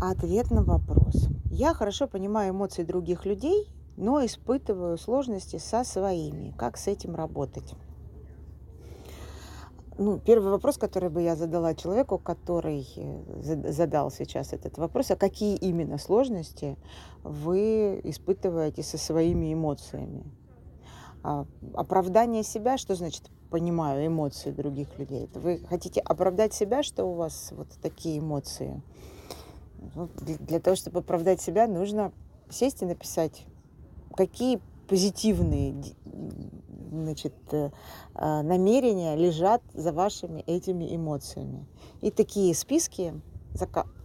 Ответ на вопрос. Я хорошо понимаю эмоции других людей, но испытываю сложности со своими. Как с этим работать? Ну, первый вопрос, который бы я задала человеку, который э, задал сейчас этот вопрос, а какие именно сложности вы испытываете со своими эмоциями? А, оправдание себя, что значит понимаю эмоции других людей? Вы хотите оправдать себя, что у вас вот такие эмоции? Ну, для, того, чтобы оправдать себя, нужно сесть и написать, какие позитивные значит, э, а, намерения лежат за вашими этими эмоциями. И такие списки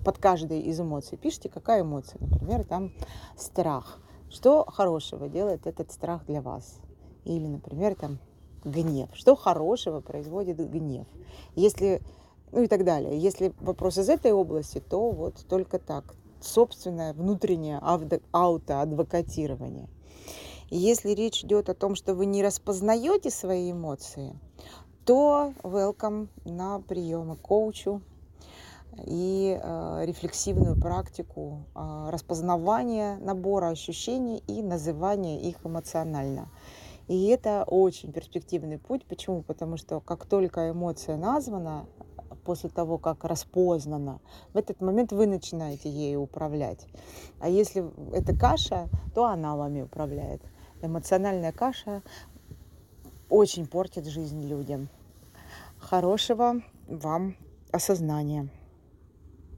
под каждой из эмоций пишите, какая эмоция. Например, там страх. Что хорошего делает этот страх для вас? Или, например, там гнев. Что хорошего производит гнев? Если, ну и так далее. Если вопрос из этой области, то вот только так. Собственное внутреннее аутоадвокатирование. Если речь идет о том, что вы не распознаете свои эмоции, то welcome на приемы коучу и э, рефлексивную практику э, распознавания набора ощущений и называния их эмоционально. И это очень перспективный путь. Почему? Потому что как только эмоция названа, после того, как распознана, в этот момент вы начинаете ею управлять. А если это каша, то она вами управляет. Эмоциональная каша очень портит жизнь людям. Хорошего вам осознания.